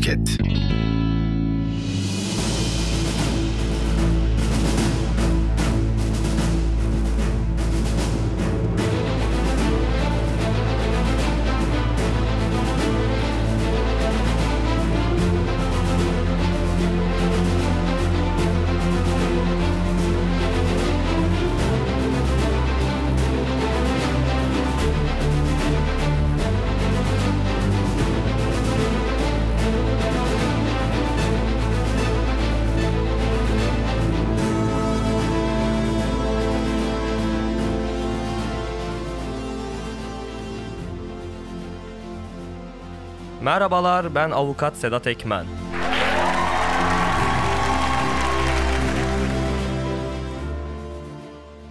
Podcast. Merhabalar, ben avukat Sedat Ekmen.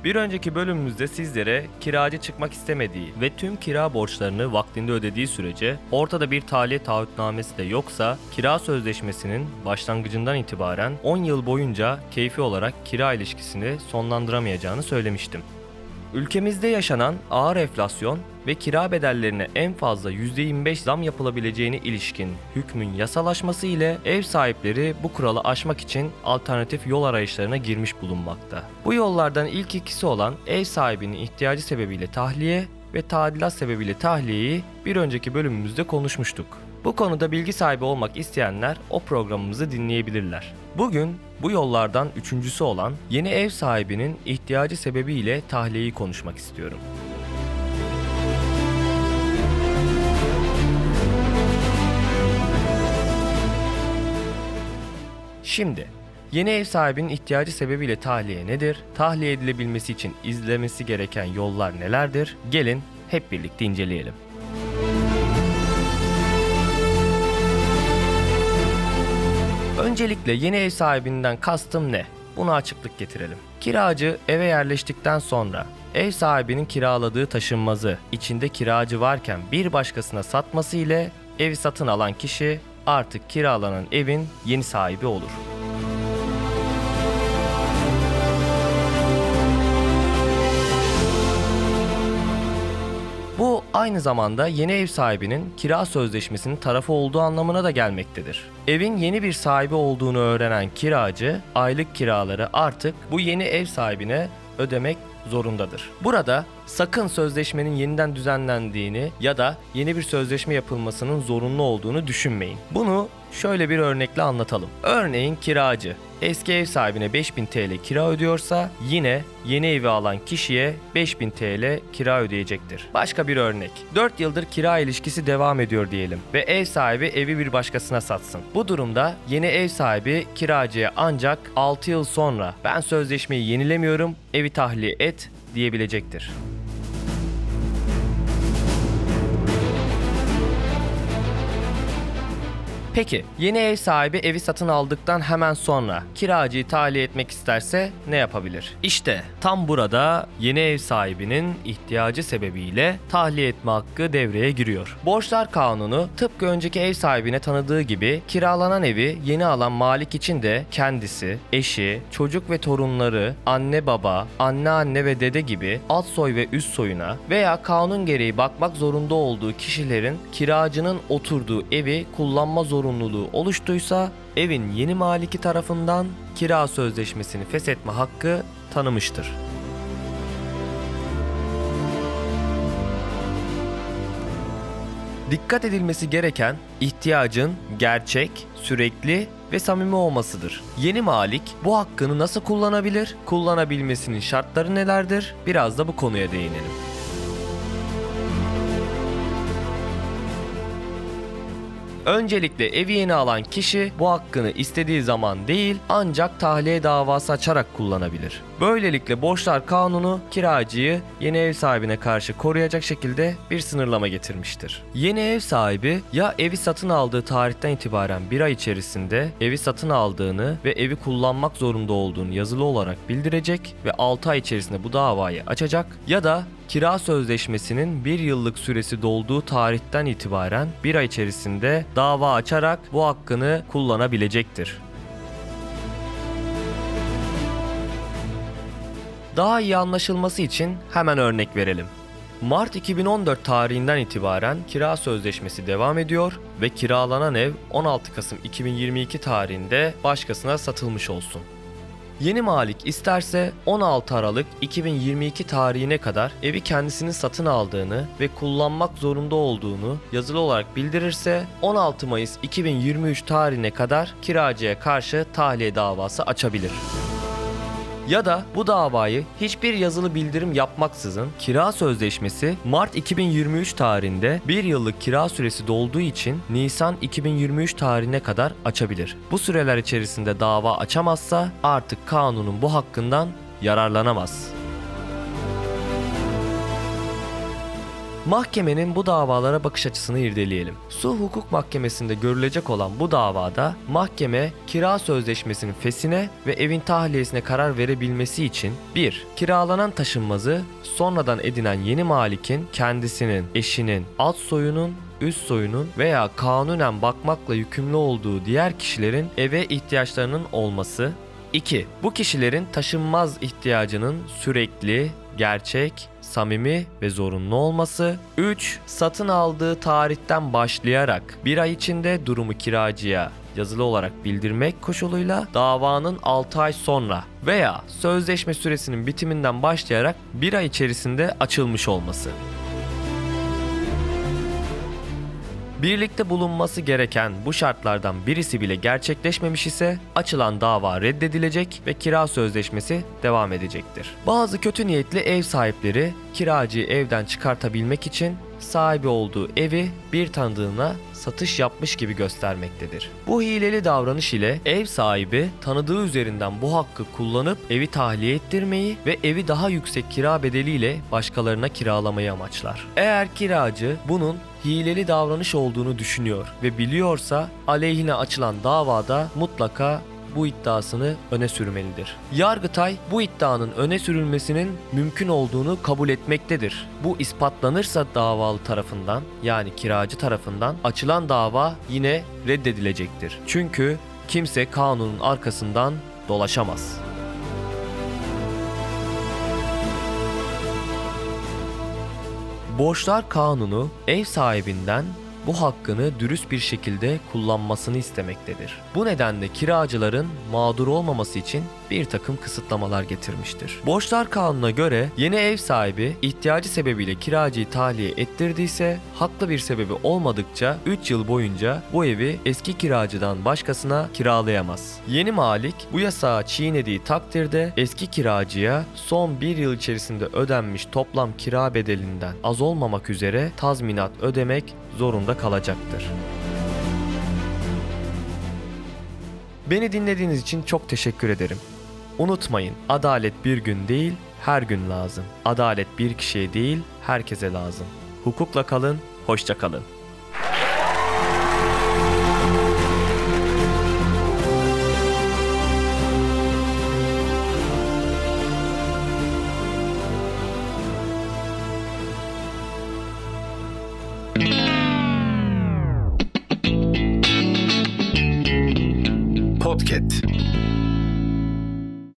Bir önceki bölümümüzde sizlere kiracı çıkmak istemediği ve tüm kira borçlarını vaktinde ödediği sürece ortada bir tahliye taahhütnamesi de yoksa kira sözleşmesinin başlangıcından itibaren 10 yıl boyunca keyfi olarak kira ilişkisini sonlandıramayacağını söylemiştim. Ülkemizde yaşanan ağır enflasyon ve kira bedellerine en fazla %25 zam yapılabileceğine ilişkin hükmün yasalaşması ile ev sahipleri bu kuralı aşmak için alternatif yol arayışlarına girmiş bulunmakta. Bu yollardan ilk ikisi olan ev sahibinin ihtiyacı sebebiyle tahliye ve tadilat sebebiyle tahliyeyi bir önceki bölümümüzde konuşmuştuk. Bu konuda bilgi sahibi olmak isteyenler o programımızı dinleyebilirler. Bugün bu yollardan üçüncüsü olan yeni ev sahibinin ihtiyacı sebebiyle tahliyeyi konuşmak istiyorum. Şimdi Yeni ev sahibinin ihtiyacı sebebiyle tahliye nedir? Tahliye edilebilmesi için izlemesi gereken yollar nelerdir? Gelin hep birlikte inceleyelim. Öncelikle yeni ev sahibinden kastım ne? Buna açıklık getirelim. Kiracı eve yerleştikten sonra ev sahibinin kiraladığı taşınmazı içinde kiracı varken bir başkasına satması ile evi satın alan kişi artık kiralanan evin yeni sahibi olur. Bu aynı zamanda yeni ev sahibinin kira sözleşmesinin tarafı olduğu anlamına da gelmektedir. Evin yeni bir sahibi olduğunu öğrenen kiracı aylık kiraları artık bu yeni ev sahibine ödemek zorundadır. Burada sakın sözleşmenin yeniden düzenlendiğini ya da yeni bir sözleşme yapılmasının zorunlu olduğunu düşünmeyin. Bunu şöyle bir örnekle anlatalım. Örneğin kiracı eski ev sahibine 5000 TL kira ödüyorsa yine yeni evi alan kişiye 5000 TL kira ödeyecektir. Başka bir örnek. 4 yıldır kira ilişkisi devam ediyor diyelim ve ev sahibi evi bir başkasına satsın. Bu durumda yeni ev sahibi kiracıya ancak 6 yıl sonra ben sözleşmeyi yenilemiyorum, evi tahliye et diyebilecektir. Peki yeni ev sahibi evi satın aldıktan hemen sonra kiracıyı tahliye etmek isterse ne yapabilir? İşte tam burada yeni ev sahibinin ihtiyacı sebebiyle tahliye etme hakkı devreye giriyor. Borçlar kanunu tıpkı önceki ev sahibine tanıdığı gibi kiralanan evi yeni alan malik için de kendisi, eşi, çocuk ve torunları, anne baba, anne anne ve dede gibi alt soy ve üst soyuna veya kanun gereği bakmak zorunda olduğu kişilerin kiracının oturduğu evi kullanma zorunluluğu oluştuysa evin yeni maliki tarafından kira sözleşmesini feshetme hakkı tanımıştır. Dikkat edilmesi gereken ihtiyacın gerçek, sürekli ve samimi olmasıdır. Yeni malik bu hakkını nasıl kullanabilir? Kullanabilmesinin şartları nelerdir? Biraz da bu konuya değinelim. Öncelikle evi yeni alan kişi bu hakkını istediği zaman değil ancak tahliye davası açarak kullanabilir. Böylelikle borçlar kanunu kiracıyı yeni ev sahibine karşı koruyacak şekilde bir sınırlama getirmiştir. Yeni ev sahibi ya evi satın aldığı tarihten itibaren bir ay içerisinde evi satın aldığını ve evi kullanmak zorunda olduğunu yazılı olarak bildirecek ve 6 ay içerisinde bu davayı açacak ya da kira sözleşmesinin bir yıllık süresi dolduğu tarihten itibaren bir ay içerisinde dava açarak bu hakkını kullanabilecektir. Daha iyi anlaşılması için hemen örnek verelim. Mart 2014 tarihinden itibaren kira sözleşmesi devam ediyor ve kiralanan ev 16 Kasım 2022 tarihinde başkasına satılmış olsun. Yeni malik isterse 16 Aralık 2022 tarihine kadar evi kendisinin satın aldığını ve kullanmak zorunda olduğunu yazılı olarak bildirirse 16 Mayıs 2023 tarihine kadar kiracıya karşı tahliye davası açabilir ya da bu davayı hiçbir yazılı bildirim yapmaksızın kira sözleşmesi Mart 2023 tarihinde bir yıllık kira süresi dolduğu için Nisan 2023 tarihine kadar açabilir. Bu süreler içerisinde dava açamazsa artık kanunun bu hakkından yararlanamaz. Mahkemenin bu davalara bakış açısını irdeleyelim. Su Hukuk Mahkemesi'nde görülecek olan bu davada mahkeme kira sözleşmesinin fesine ve evin tahliyesine karar verebilmesi için 1. Kiralanan taşınmazı sonradan edinen yeni malikin kendisinin, eşinin, alt soyunun üst soyunun veya kanunen bakmakla yükümlü olduğu diğer kişilerin eve ihtiyaçlarının olması 2. Bu kişilerin taşınmaz ihtiyacının sürekli, gerçek, samimi ve zorunlu olması. 3. Satın aldığı tarihten başlayarak bir ay içinde durumu kiracıya yazılı olarak bildirmek koşuluyla davanın 6 ay sonra veya sözleşme süresinin bitiminden başlayarak bir ay içerisinde açılmış olması. Birlikte bulunması gereken bu şartlardan birisi bile gerçekleşmemiş ise açılan dava reddedilecek ve kira sözleşmesi devam edecektir. Bazı kötü niyetli ev sahipleri kiracıyı evden çıkartabilmek için sahibi olduğu evi bir tanıdığına satış yapmış gibi göstermektedir. Bu hileli davranış ile ev sahibi tanıdığı üzerinden bu hakkı kullanıp evi tahliye ettirmeyi ve evi daha yüksek kira bedeliyle başkalarına kiralamayı amaçlar. Eğer kiracı bunun hileli davranış olduğunu düşünüyor ve biliyorsa aleyhine açılan davada mutlaka bu iddiasını öne sürmelidir. Yargıtay bu iddianın öne sürülmesinin mümkün olduğunu kabul etmektedir. Bu ispatlanırsa davalı tarafından yani kiracı tarafından açılan dava yine reddedilecektir. Çünkü kimse kanunun arkasından dolaşamaz. Borçlar Kanunu ev sahibinden bu hakkını dürüst bir şekilde kullanmasını istemektedir. Bu nedenle kiracıların mağdur olmaması için bir takım kısıtlamalar getirmiştir. Borçlar kanununa göre yeni ev sahibi ihtiyacı sebebiyle kiracıyı tahliye ettirdiyse haklı bir sebebi olmadıkça 3 yıl boyunca bu evi eski kiracıdan başkasına kiralayamaz. Yeni malik bu yasağı çiğnediği takdirde eski kiracıya son bir yıl içerisinde ödenmiş toplam kira bedelinden az olmamak üzere tazminat ödemek zorunda kalacaktır. Beni dinlediğiniz için çok teşekkür ederim. Unutmayın, adalet bir gün değil, her gün lazım. Adalet bir kişiye değil, herkese lazım. Hukukla kalın, hoşça kalın.